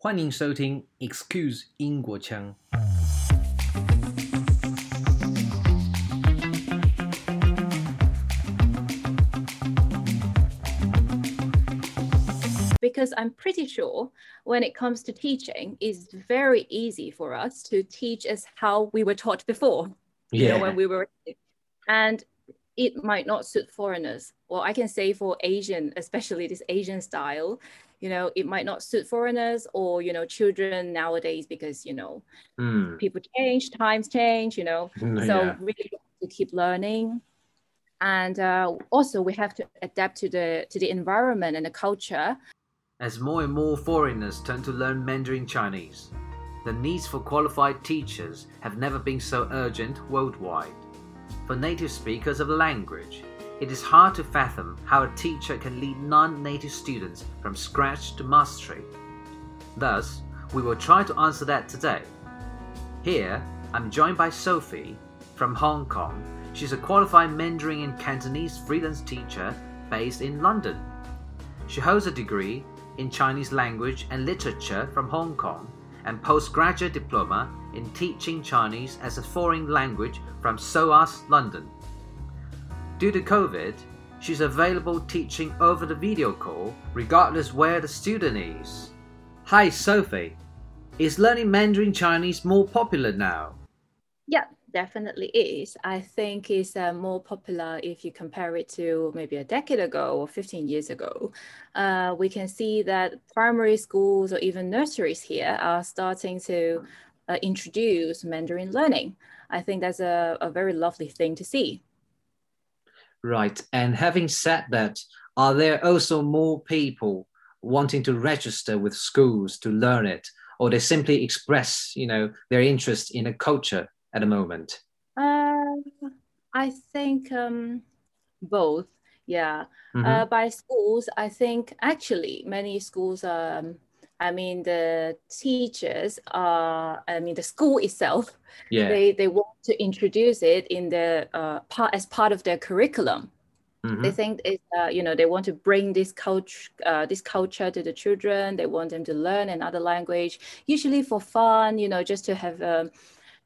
欢迎收听 Excuse 英国腔。 because I'm pretty sure when it comes to teaching, it's very easy for us to teach us how we were taught before, you know, when we were, and it might not suit foreigners. Well, I can say for Asian, especially this Asian style, you know, it might not suit foreigners or, you know, children nowadays because, you know, Mm. people change, times change, you know, Mm, so yeah. really to keep learning and uh, also we have to adapt to the to the environment and the culture As more and more foreigners turn to learn Mandarin Chinese, the needs for qualified teachers have never been so urgent worldwide. For native speakers of the language, it is hard to fathom how a teacher can lead non native students from scratch to mastery. Thus, we will try to answer that today. Here, I'm joined by Sophie from Hong Kong. She's a qualified Mandarin and Cantonese freelance teacher based in London. She holds a degree in Chinese language and literature from Hong Kong and postgraduate diploma in teaching Chinese as a foreign language from SOAS London. Due to COVID, she's available teaching over the video call regardless where the student is. Hi Sophie, is learning Mandarin Chinese more popular now? yeah definitely is. I think it's uh, more popular if you compare it to maybe a decade ago or 15 years ago. Uh, we can see that primary schools or even nurseries here are starting to uh, introduce mandarin learning. I think that's a, a very lovely thing to see Right. And having said that, are there also more people wanting to register with schools to learn it, or they simply express, you know, their interest in a culture at the moment? uh, i think um, both yeah Mhm. uh, by schools i think actually many schools um, i mean the teachers are i mean the school itself yeah. they they want to introduce it in the uh, part as part of their curriculum Mhm. they think it's uh, you know they want to bring this culture uh, this culture to the children they want them to learn another language usually for fun you know just to have um,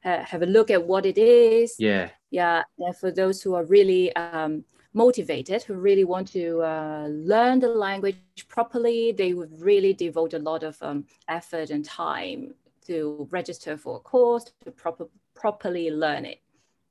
have a look at what it is Yeah. yeah and for those who are really um, motivated who really want to uh, learn the language properly they would really devote a lot of um, effort and time to register for a course to proper, properly learn it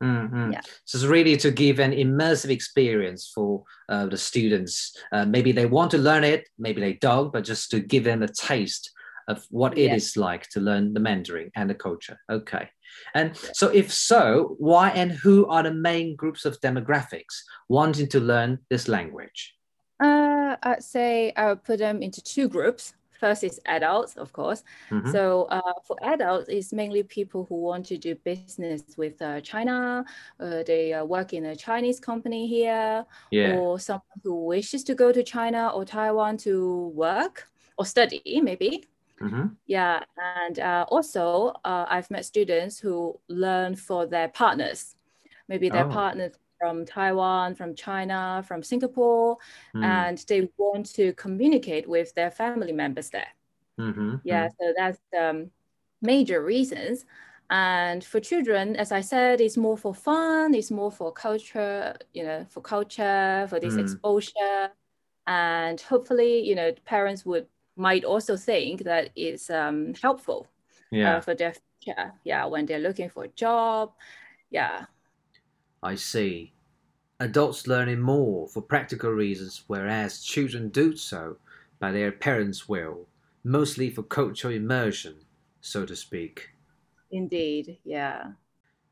Mhm. Yeah. So it's really to give an immersive experience for uh, the students. Uh, maybe they want to learn it, maybe they don't, but just to give them a taste of what it is like to learn the Mandarin and the culture. Okay. And so, if so, why and who are the main groups of demographics wanting to learn this language? uh, i'd say i would put them into two groups first is adults of course Mhm. So uh, for adults, it's mainly people who want to do business with uh, China. Uh, they uh, work in a Chinese company here, yeah. or someone who wishes to go to China or Taiwan to work or study, maybe. Mhm. Yeah, and uh, also uh, I've met students who learn for their partners. Maybe their Oh. partners from Taiwan, from China, from Singapore, Mm. and they want to communicate with their family members there Mhm. yeah so that's um, major reasons and for children as i said it's more for fun it's more for culture you know for culture for this Mm. exposure and hopefully you know parents would might also think that it's um, helpful Yeah. uh, for their future yeah when they're looking for a job yeah I see. Adults learning more for practical reasons, whereas children do so by their parents' will, mostly for cultural immersion, so to speak. indeed yeah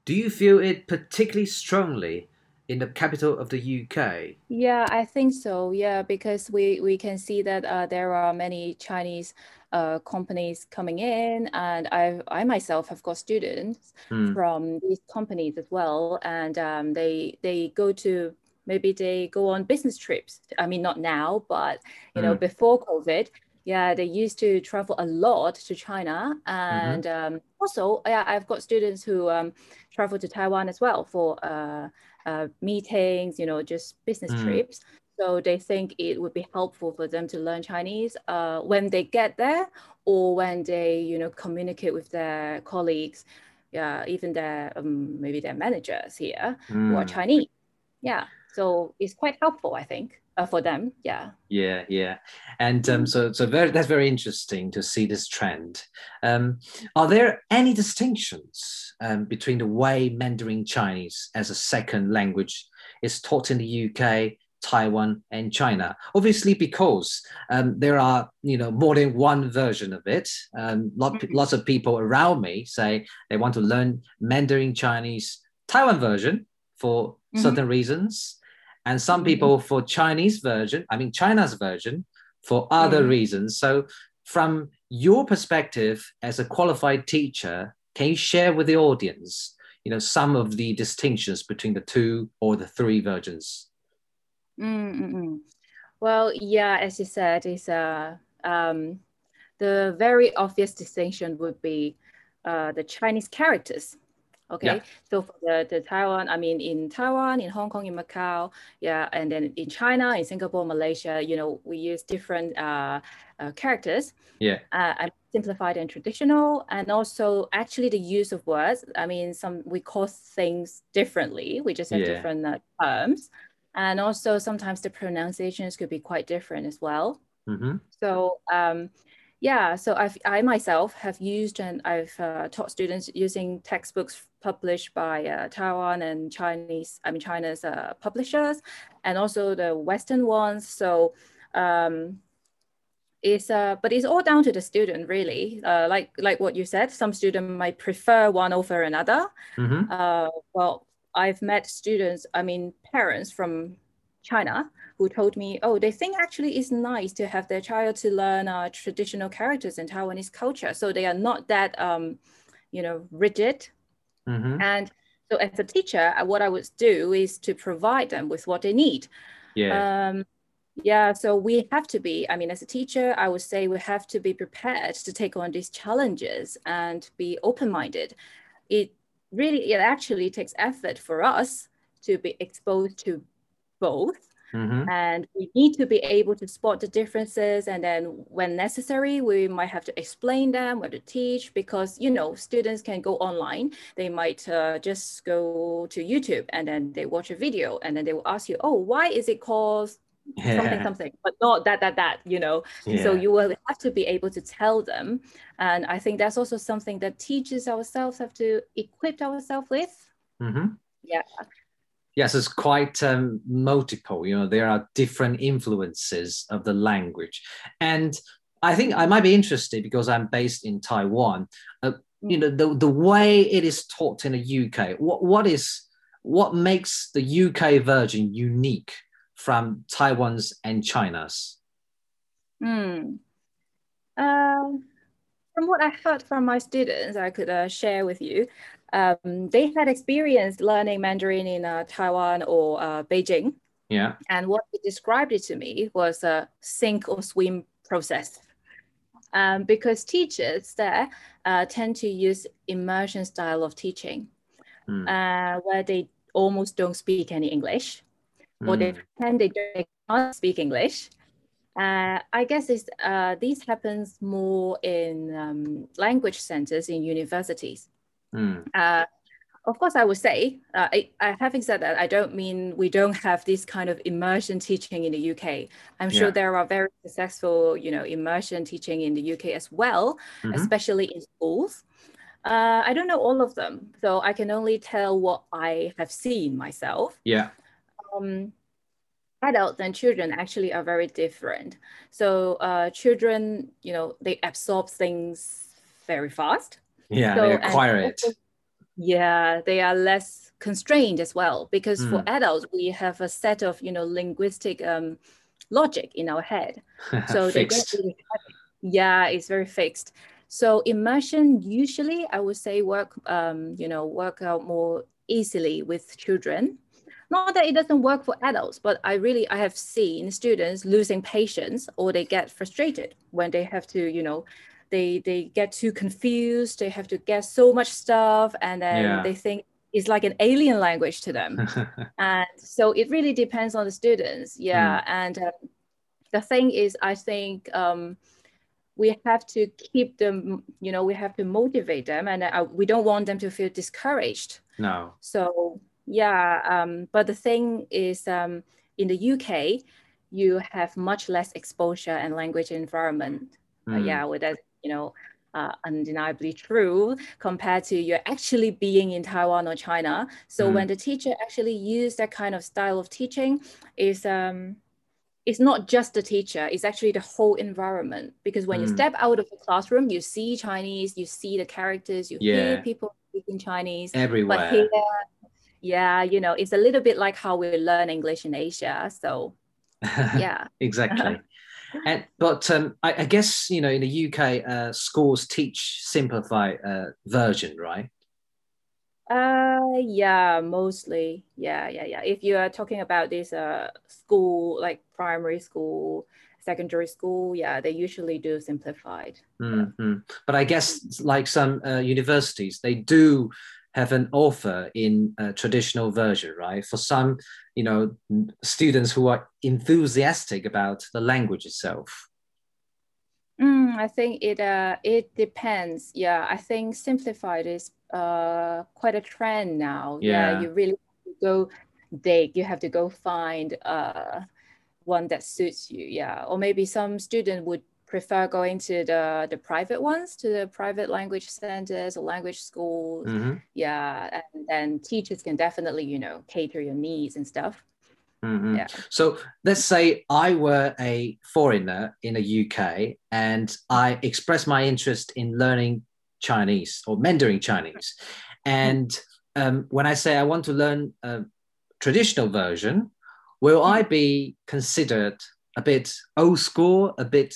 Do you feel it particularly strongly in the capital of the UK? Yeah, I think so. Yeah, because we we can see that uh, there are many Chinese uh, companies coming in, and I I myself have got students Mm. from these companies as well, and um, they they go to maybe they go on business trips. I mean, not now, but you know, Mm. before COVID, yeah, they used to travel a lot to China, and um, also yeah, I've got students who um, travel to Taiwan as well for uh, uh, meetings, you know, just business Mm. trips. So they think it would be helpful for them to learn Chinese uh, when they get there or when they, you know, communicate with their colleagues, yeah, even their um, maybe their managers here mm. who are hmm. Chinese. Yeah, so it's quite helpful, I think uh, for them. Yeah. Yeah, yeah, and um, so so very that's very interesting to see this trend. Um, are there any distinctions um, between the way Mandarin Chinese as a second language is taught in the UK? Taiwan and China. Obviously, because um, there are you know more than one version of it. Um, lot, mm-hmm. Lots of people around me say they want to learn Mandarin Chinese Taiwan version for mm-hmm. certain reasons, and some mm-hmm. people for Chinese version, I mean China's version for other mm-hmm. reasons. So from your perspective as a qualified teacher, can you share with the audience, you know, some of the distinctions between the two or the three versions? Mm-mm. Well, yeah, as you said, it's uh, um, the very obvious distinction would be uh, the Chinese characters Okay, yeah. so for the, the Taiwan, I mean, in Taiwan, in Hong Kong, in Macau, yeah, and then in China, in Singapore, Malaysia, you know, we use different uh, uh, characters. Yeah. Uh, simplified and traditional, and also actually the use of words. I mean, some we call things differently. We just have yeah. different uh, terms, and also sometimes the pronunciations could be quite different as well. Mm-hmm. So. Um, yeah, so I've, I myself have used and I've uh, taught students using textbooks published by uh, Taiwan and Chinese, I mean China's uh, publishers, and also the Western ones. So um, it's uh, but it's all down to the student really. Uh, like like what you said, some student might prefer one over another. Mm-hmm. Uh, well, I've met students, I mean parents from China who told me, oh, they think actually it's nice to have their child to learn uh, traditional characters in Taiwanese culture. So they are not that, um, you know, rigid. Mm-hmm. And so as a teacher, uh, what I would do is to provide them with what they need. Yeah. Um, yeah, so we have to be, I mean, as a teacher, I would say we have to be prepared to take on these challenges and be open-minded. It really, it actually takes effort for us to be exposed to both Mm-hmm. And we need to be able to spot the differences. And then when necessary, we might have to explain them, what to teach, because, you know, students can go online. They might uh, just go to YouTube and then they watch a video and then they will ask you, oh, why is it called yeah. something, something, but not that, that, that, you know? Yeah. So you will have to be able to tell them. And I think that's also something that teachers ourselves have to equip ourselves with. Mm-hmm. Yeah yes, it's quite um, multiple. You know, there are different influences of the language, and I think I might be interested because I'm based in Taiwan. Uh, you know, the the way it is taught in the UK. What what is what makes the UK version unique from Taiwan's and China's? Hmm. Um, from what I heard from my students, I could uh, share with you um, they had experience learning Mandarin in uh, Taiwan or uh, Beijing. Yeah. And what they described it to me was a sink or swim process. Um, because teachers there uh, tend to use immersion style of teaching, mm. where they almost don't speak any English, mm. or they hmm. pretend they don't speak English. Uh, I guess uh, this happens more in um, language centers in universities. Mm. Uh, of course, I would say, uh, I, I, having said that, I don't mean we don't have this kind of immersion teaching in the UK. I'm sure yeah. there are very successful, you know, immersion teaching in the UK as well, mm-hmm. especially in schools. Uh, I don't know all of them, so I can only tell what I have seen myself. Yeah. Um, adults and children actually are very different. So uh, children, you know, they absorb things very fast yeah, so, they acquire it. yeah, they are less constrained as well because mm. for adults we have a set of you know linguistic um, logic in our head. So they get really yeah, it's very fixed. So immersion usually I would say work um, you know work out more easily with children not that it doesn't work for adults but i really i have seen students losing patience or they get frustrated when they have to you know they they get too confused they have to get so much stuff and then yeah. they think it's like an alien language to them. and so it really depends on the students. Yeah. Mm. And uh, the thing is, I think um, we have to keep them, you know, we have to motivate them and uh, we don't want them to feel discouraged. No. So, yeah. Um, but the thing is, um, in the UK, you have much less exposure and language environment. Mm. Uh, hmm. yeah, with that, you know, uh, undeniably true compared to you're actually being in Taiwan or China. So mm. when the teacher actually use that kind of style of teaching, is um, it's not just the teacher; it's actually the whole environment. Because when mm. you step out of the classroom, you see Chinese, you see the characters, you yeah. hear people speaking Chinese everywhere. But here, yeah, you know, it's a little bit like how we learn English in Asia. So yeah, exactly. and but um, I, I, guess you know in the UK, uh, schools teach simplified uh, version, right? Uh, yeah, mostly. Yeah, yeah, yeah. If you are talking about this uh school, like primary school, secondary school, yeah, they usually do simplified. Mm-hmm. But I guess like some uh, universities, they do have an offer in a traditional version, right? For some, you know, students who are enthusiastic about the language itself. Mm, I think it uh, it depends. Yeah, I think simplified is uh, quite a trend now. Yeah, yeah you really go dig. You have to go find uh, one that suits you. Yeah, or maybe some student would prefer going to the the private ones, to the private language centers or language schools. Mm-hmm. Yeah, and then teachers can definitely you know cater your needs and stuff. Mm-hmm. Yeah. So let's say I were a foreigner in the UK and I expressed my interest in learning Chinese or Mandarin Chinese, and um, when I say I want to learn a traditional version, will I be considered a bit old school, a bit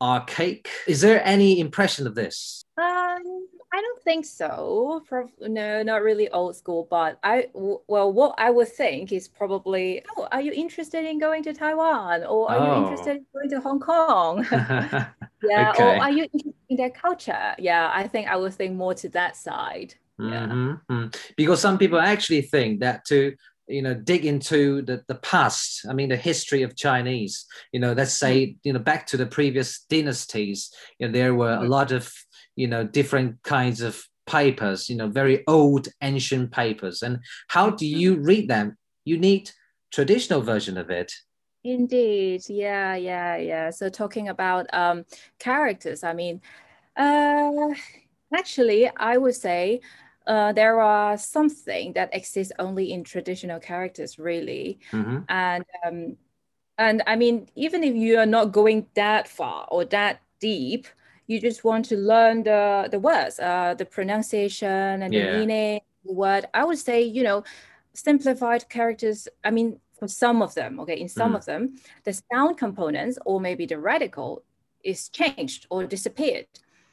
archaic. Is there any impression of this? Um, I don't think so. no, not really old school. But I, well, what I would think is probably, oh, are you interested in going to Taiwan, or are oh. you interested in going to Hong Kong? yeah, okay. or are you interested in their culture? Yeah, I think I would think more to that side. Yeah. Mm-hmm. Because some people actually think that to you know dig into the, the past i mean the history of chinese you know let's say mm. you know back to the previous dynasties you know there were a mm. lot of you know different kinds of papers you know very old ancient papers and how do you mm. read them you need traditional version of it indeed yeah yeah yeah so talking about um characters i mean uh actually i would say uh, there are something that exists only in traditional characters, really. Mm-hmm. And um, and I mean, even if you are not going that far or that deep, you just want to learn the the words, uh, the pronunciation and yeah. the meaning the word. I would say, you know, simplified characters. I mean, for some of them, okay, in some mm. of them, the sound components or maybe the radical is changed or disappeared.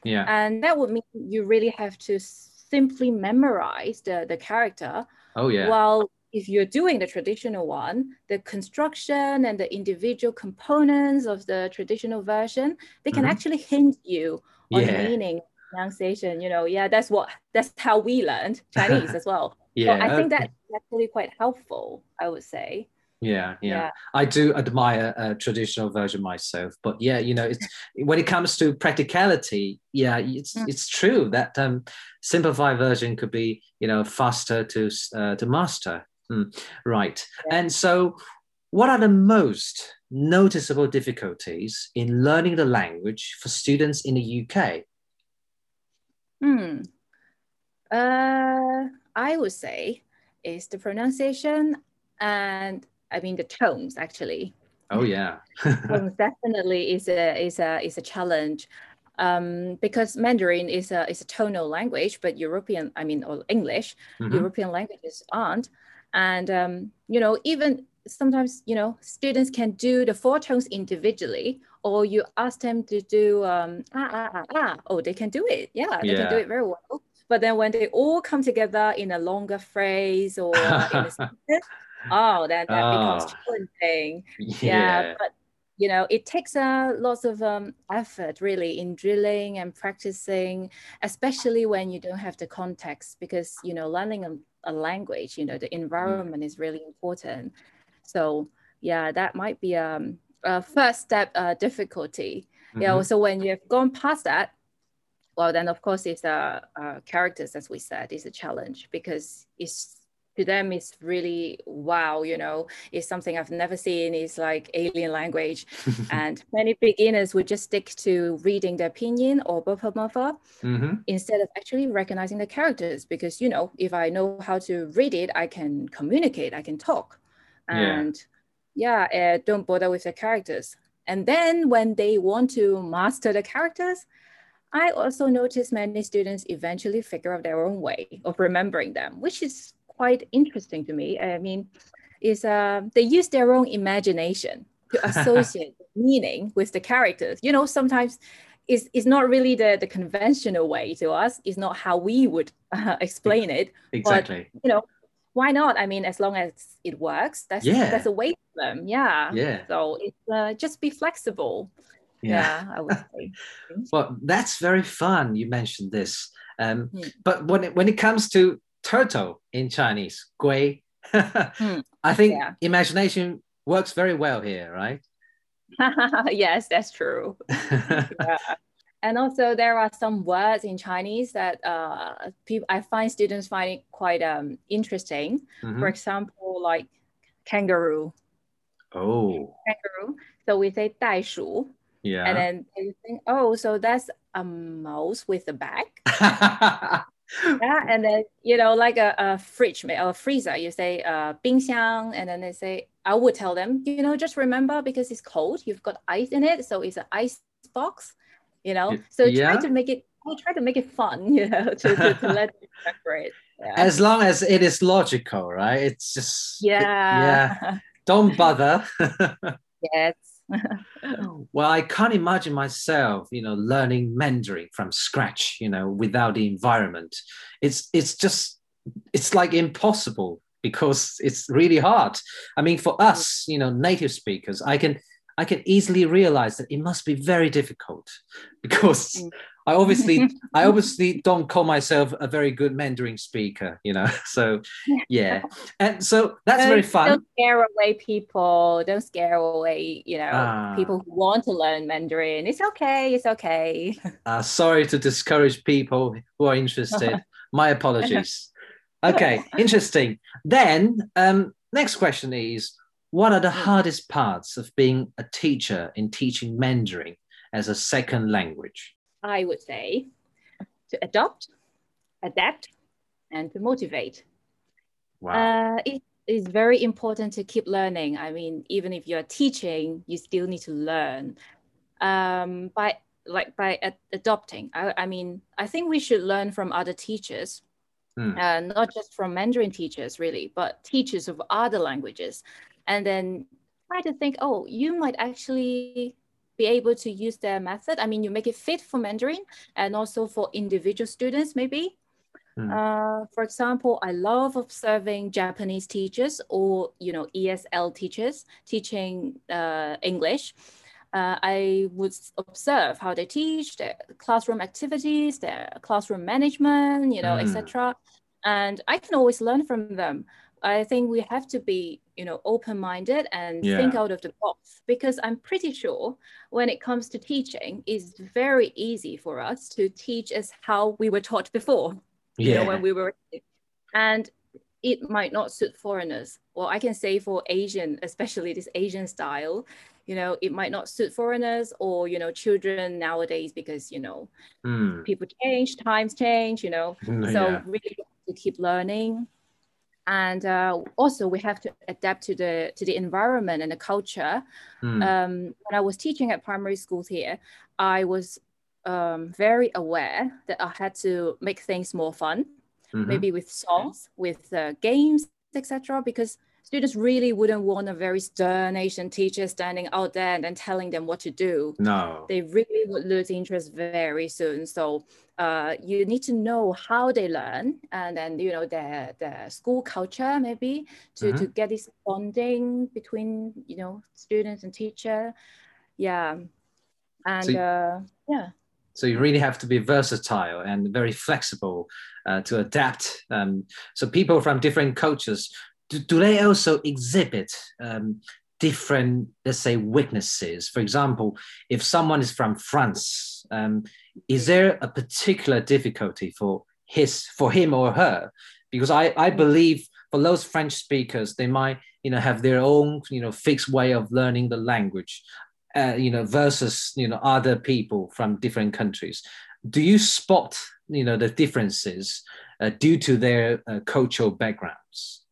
Yeah. And that would mean you really have to simply memorize the, the character. Oh, yeah. While if you're doing the traditional one, the construction and the individual components of the traditional version, they can mm-hmm. actually hint you on yeah. the meaning, pronunciation. You know, yeah, that's what that's how we learned Chinese as well. yeah, so I think that's actually quite helpful. I would say. Yeah, yeah, yeah, I do admire a traditional version myself, but yeah, you know, it's when it comes to practicality, yeah, it's mm. it's true that um, simplified version could be you know faster to uh, to master. Mm, right, yeah. and so what are the most noticeable difficulties in learning the language for students in the UK? Hmm. Uh, I would say is the pronunciation and I mean the tones actually. Oh yeah. tones definitely is a is a is a challenge. Um, because Mandarin is a is a tonal language, but European, I mean, or English, mm-hmm. European languages aren't. And um, you know, even sometimes you know, students can do the four tones individually, or you ask them to do um, ah ah ah ah. Oh, they can do it. Yeah, they yeah. can do it very well. But then when they all come together in a longer phrase or in a sentence, oh, that, that oh. becomes challenging. Yeah. yeah. But you know, it takes a lots of um, effort really in drilling and practicing, especially when you don't have the context, because you know, learning a, a language, you know, the environment is really important. So yeah, that might be um, a first step uh, difficulty. Mm-hmm. Know, so when you've gone past that, well, then of course it's uh, uh, characters, as we said, is a challenge because it's to them it's really wow you know it's something i've never seen it's like alien language. And many beginners would just stick to reading the pinyin or bopomofo mm-hmm. instead of actually recognizing the characters because you know if i know how to read it i can communicate i can talk. And yeah, yeah uh, don't bother with the characters. And then when they want to master the characters I also notice many students eventually figure out their own way of remembering them, which is quite interesting to me. I mean, is uh, they use their own imagination to associate meaning with the characters. You know, sometimes it's, it's not really the, the conventional way to us. It's not how we would uh, explain it. Exactly. But, you know, why not? I mean, as long as it works, that's yeah. that's a way for them. Yeah. Yeah. So it's uh, just be flexible. Yeah. yeah, I would say. well, that's very fun. You mentioned this. Um, hmm. But when it, when it comes to turtle in Chinese, gui. hmm. I think yeah. imagination works very well here, right? yes, that's true. yeah. And also, there are some words in Chinese that uh, people I find students find it quite um, interesting. Mm-hmm. For example, like kangaroo. Oh. Kangaroo. So we say 袋鼠. Yeah. And then they think, oh, so that's a mouse with a back. yeah, and then you know, like a, a fridge or a freezer, you say uh 冰箱, and then they say, I would tell them, you know, just remember because it's cold, you've got ice in it, so it's an ice box, you know. So yeah. try to make it, try to make it fun, you know, to, to, to let them separate. Yeah. As long as it is logical, right? It's just yeah, it, yeah. Don't bother. yes. well, I can't imagine myself, you know, learning Mandarin from scratch, you know, without the environment. It's it's just it's like impossible because it's really hard. I mean, for us, you know, native speakers, I can I can easily realize that it must be very difficult because mm. I obviously I obviously don't call myself a very good Mandarin speaker, you know. So yeah. And so that's don't, very fun. Don't scare away people. Don't scare away, you know, ah. people who want to learn Mandarin. It's okay. It's okay. Uh, sorry to discourage people who are interested. My apologies. Okay, interesting. Then um, next question is what are the hmm. hardest parts of being a teacher in teaching Mandarin as a second language? I would say, to adopt, adapt, and to motivate. Wow. Uh, it is very important to keep learning. I mean, even if you're teaching, you still need to learn. Um, by like by ad- adopting, I, I, mean, I think we should learn from other teachers, hmm. uh, not just from Mandarin teachers, really, but teachers of other languages, and then try to think, oh, you might actually be able to use their method. I mean, you make it fit for Mandarin and also for individual students, maybe. Mm. Uh, for example, I love observing Japanese teachers or you know ESL teachers teaching uh, English. Uh, I would observe how they teach, their classroom activities, their classroom management, you know, mm. etc. And I can always learn from them. I think we have to be, you know, open-minded and yeah. think out of the box because I'm pretty sure when it comes to teaching, it's very easy for us to teach as how we were taught before. Yeah. You know, when we were and it might not suit foreigners. Well, I can say for Asian, especially this Asian style, you know, it might not suit foreigners or, you know, children nowadays because, you know, mm. people change, times change, you know. so yeah. really to keep learning and uh, also we have to adapt to the to the environment and the culture. Mm. Um, when I was teaching at primary schools here, I was um, very aware that I had to make things more fun, mm-hmm. maybe with songs, with uh, games, etc. Because students really wouldn't want a very stern Asian teacher standing out there and then telling them what to do. No. They really would lose interest very soon. So uh, you need to know how they learn and then, you know, their, their school culture maybe to, mm-hmm. to get this bonding between, you know, students and teacher. Yeah. And so, uh, yeah. So you really have to be versatile and very flexible uh, to adapt. Um, so people from different cultures, do, do they also exhibit um, different, let's say, weaknesses? For example, if someone is from France, um, is there a particular difficulty for his, for him or her? Because I, I believe for those French speakers, they might, you know, have their own, you know, fixed way of learning the language, uh, you know, versus, you know, other people from different countries. Do you spot, you know, the differences uh, due to their uh, cultural backgrounds?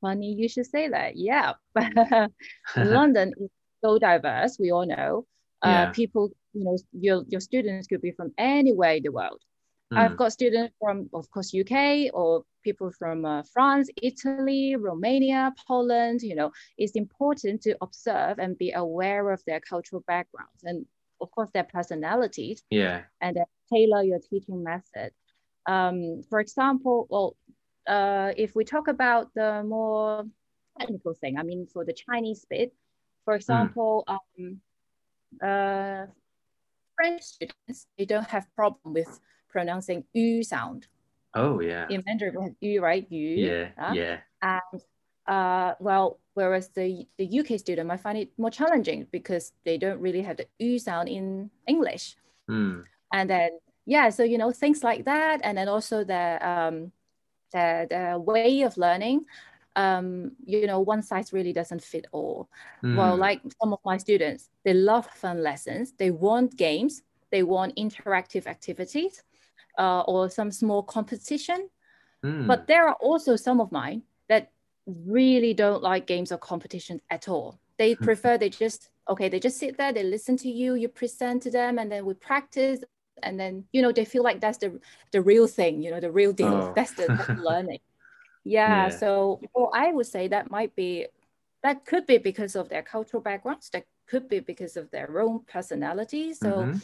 Funny you should say that. Yeah, London is so diverse. We all know. Uh, yeah. People, you know, your your students could be from anywhere in the world. Mm. I've got students from, of course, UK or people from uh, France, Italy, Romania, Poland. You know, it's important to observe and be aware of their cultural backgrounds and, of course, their personalities. Yeah. And then tailor your teaching method. Um, for example, well, uh, if we talk about the more technical thing, I mean, for the Chinese bit, for hmm. example, mm. um, uh, French students, they don't have problem with pronouncing u sound. Oh yeah. In Mandarin, we have u, right? U. Yeah. Uh, yeah. And uh, well, whereas the the UK student might find it more challenging because they don't really have the u sound in English. Mm. And then yeah, so you know things like that, and then also the um, the, the way of learning um, you know, one size really doesn't fit all. Mm. Well, like some of my students, they love fun lessons. They want games. They want interactive activities uh, or some small competition. Mm. But there are also some of mine that really don't like games or competitions at all. They prefer they just okay, they just sit there, they listen to you, you present to them, and then we practice, and then you know they feel like that's the the real thing, you know, the real deal. Oh. That's the that's learning. Yeah, yeah. So well, I would say that might be that could be because of their cultural backgrounds. That could be because of their own personality. So mm-hmm.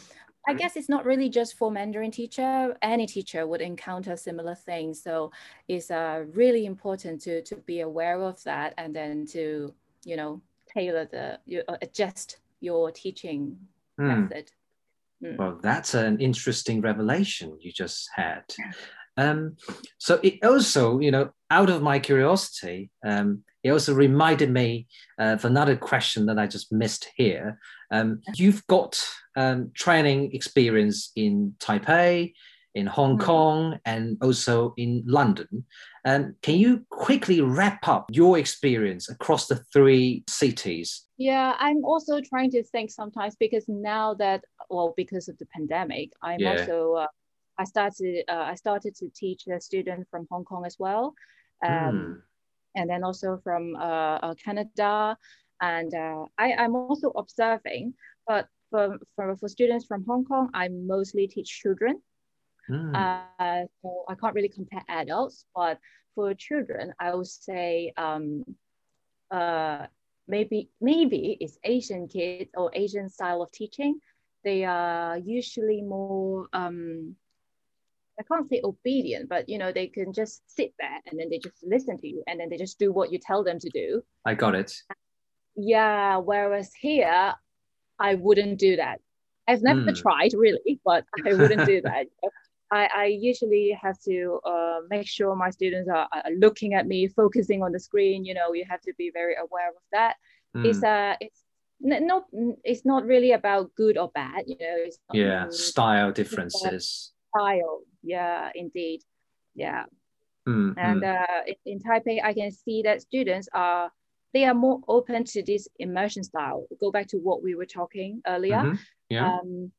I guess it's not really just for Mandarin teacher. Any teacher would encounter similar things. So it's uh, really important to to be aware of that and then to you know tailor the you, uh, adjust your teaching mm. method. Mm. Well, that's an interesting revelation you just had. Um, so it also, you know, out of my curiosity, um, it also reminded me of another question that I just missed here. Um, you've got um, training experience in Taipei, in Hong mm-hmm. Kong, and also in London. Um, can you quickly wrap up your experience across the three cities? Yeah, I'm also trying to think sometimes because now that, well, because of the pandemic, I'm yeah. also. Uh, I started. Uh, I started to teach a student from Hong Kong as well, um, mm. and then also from uh, uh Canada. And uh, I, I'm also observing, but for, for, for students from Hong Kong, I mostly teach children. Mm. Uh, so I can't really compare adults, but for children, I would say um, uh, maybe maybe it's Asian kids or Asian style of teaching. They are usually more um, I can't say obedient, but you know they can just sit there and then they just listen to you and then they just do what you tell them to do. I got it. Yeah. Whereas here, I wouldn't do that. I've never mm. tried really, but I wouldn't do that. I, I usually have to uh, make sure my students are, are, looking at me, focusing on the screen. You know, you have to be very aware of that. Mm. It's uh, it's no, it's not really about good or bad. You know, it's yeah, style differences. Style, yeah, indeed, yeah. Mm, and uh, in, in Taipei, I can see that students are they are more open to this immersion style. Go back to what we were talking earlier. Mm-hmm. Yeah. Um,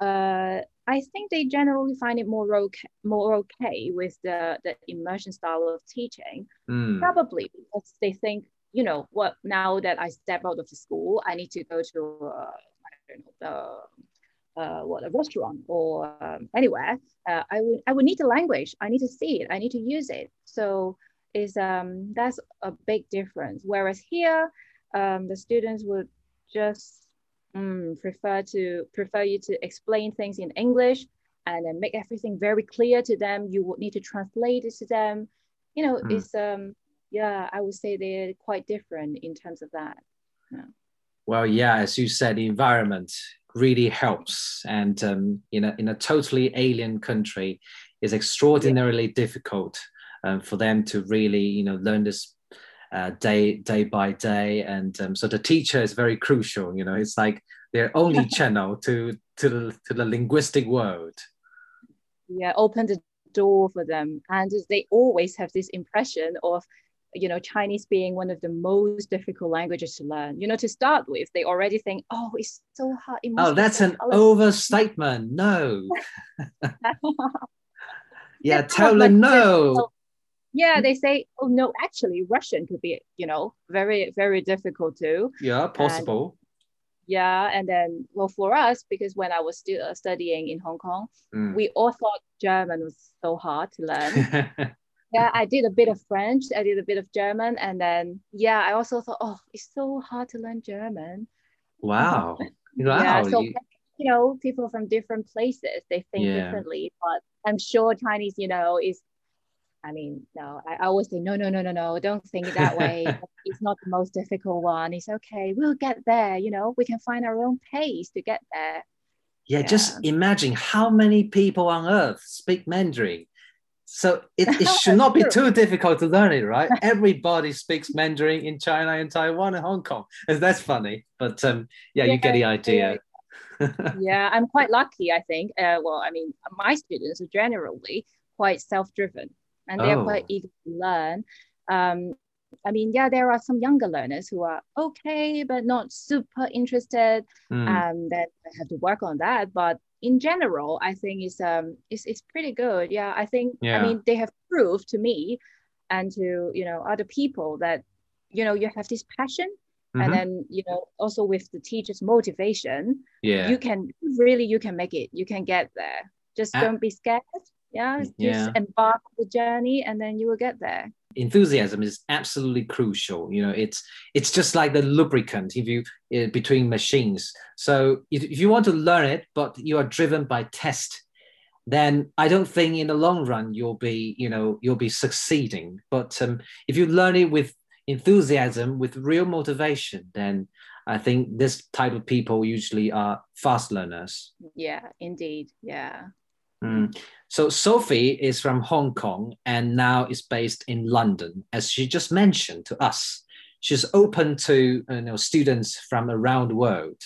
uh, I think they generally find it more okay, more okay with the, the immersion style of teaching. Mm. Probably because they think, you know, what now that I step out of the school, I need to go to uh, I don't know, uh, uh, what a restaurant or um, anywhere. Uh, I would I would need the language. I need to see it. I need to use it. So is um, that's a big difference. Whereas here, um, the students would just um, prefer to prefer you to explain things in English and then make everything very clear to them. You would need to translate it to them. You know, mm. it's um yeah, I would say they're quite different in terms of that. Yeah. Well, yeah, as you said, the environment really helps, and um, in a in a totally alien country, is extraordinarily yeah. difficult um, for them to really, you know, learn this uh, day day by day, and um, so the teacher is very crucial. You know, it's like their only channel to to the to the linguistic world. Yeah, open the door for them, and they always have this impression of you know chinese being one of the most difficult languages to learn. You know to start with they already think oh it's so hard it oh that's an overstatement. No. Yeah tell them no yeah they say oh no actually russian could be you know very very difficult too. Yeah possible. And, yeah and then well for us because when i was still uh, studying in hong kong mm. we all thought german was so hard to learn. Yeah i did a bit of french i did a bit of german and then yeah i also thought oh it's so hard to learn german. Wow. Wow yeah, so you... know people from different places they think yeah. differently but i'm sure chinese you know is I mean, no, I always say, no, no, no, no, no, don't think it that way. it's not the most difficult one. It's okay. We'll get there. You know, we can find our own pace to get there. Yeah, yeah. just imagine how many people on earth speak Mandarin. So it, it should not be too difficult to learn it, right? Everybody speaks Mandarin in China and Taiwan and Hong Kong. And that's funny. But um, yeah, yeah, you get the idea. yeah, I'm quite lucky, I think. Uh, well, I mean, my students are generally quite self-driven and they're oh. quite eager to learn. Um, I mean, yeah, there are some younger learners who are okay, but not super interested. Mm. Um, that I have to work on that. But in general, I think it's um it's, it's pretty good. Yeah, I think yeah. I mean they have proved to me and to you know other people that you know you have this passion mm-hmm. and then you know also with the teacher's motivation yeah you can really you can make it you can get there just don't be scared yeah just yeah. embark the journey and then you will get there. Enthusiasm is absolutely crucial you know it's it's just like the lubricant if you uh, between machines. So if, if you want to learn it but you are driven by test then i don't think in the long run you'll be you know you'll be succeeding. But um, if you learn it with enthusiasm with real motivation then i think this type of people usually are fast learners. Yeah indeed. Yeah Mm. So Sophie is from Hong Kong and now is based in London, as she just mentioned to us. She's open to you know, students from around the world.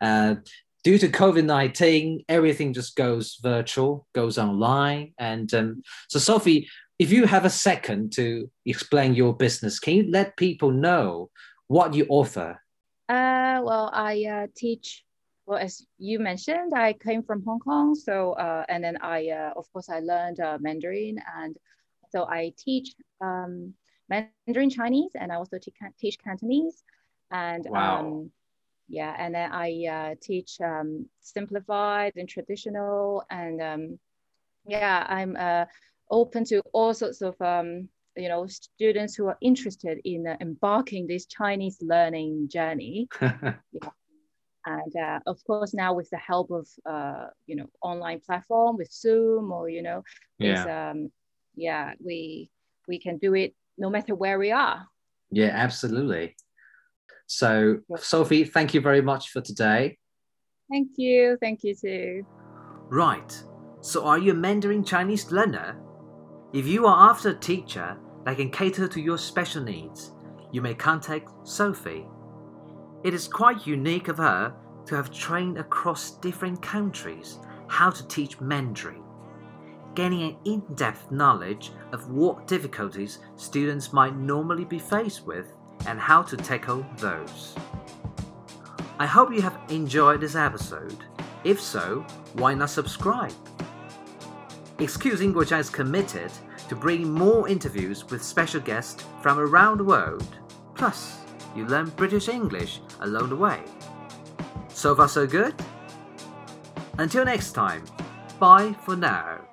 Uh, due to COVID 19, everything just goes virtual, goes online. And um, so, Sophie, if you have a second to explain your business, can you let people know what you offer? Uh, well, I uh, teach well, as you mentioned, I came from Hong Kong. So, uh, and then I, uh, of course, I learned uh, Mandarin. And so I teach um, Mandarin Chinese and I also teach Cantonese. And wow. um, yeah, and then I uh, teach um, simplified and traditional. And um, yeah, I'm uh, open to all sorts of um, you know students who are interested in uh, embarking this Chinese learning journey. yeah and uh, of course now with the help of uh, you know online platform with zoom or you know yeah. um, yeah we we can do it no matter where we are. Yeah absolutely. So sophie thank you very much for today. Thank you. Thank you too. Right. So are you a mandarin chinese learner? If you are after a teacher that can cater to your special needs you may contact sophie it is quite unique of her to have trained across different countries how to teach Mandarin, gaining an in depth knowledge of what difficulties students might normally be faced with and how to tackle those. I hope you have enjoyed this episode. If so, why not subscribe? Excuse English is committed to bringing more interviews with special guests from around the world. Plus, you learn British English along the way. So far, so good? Until next time, bye for now.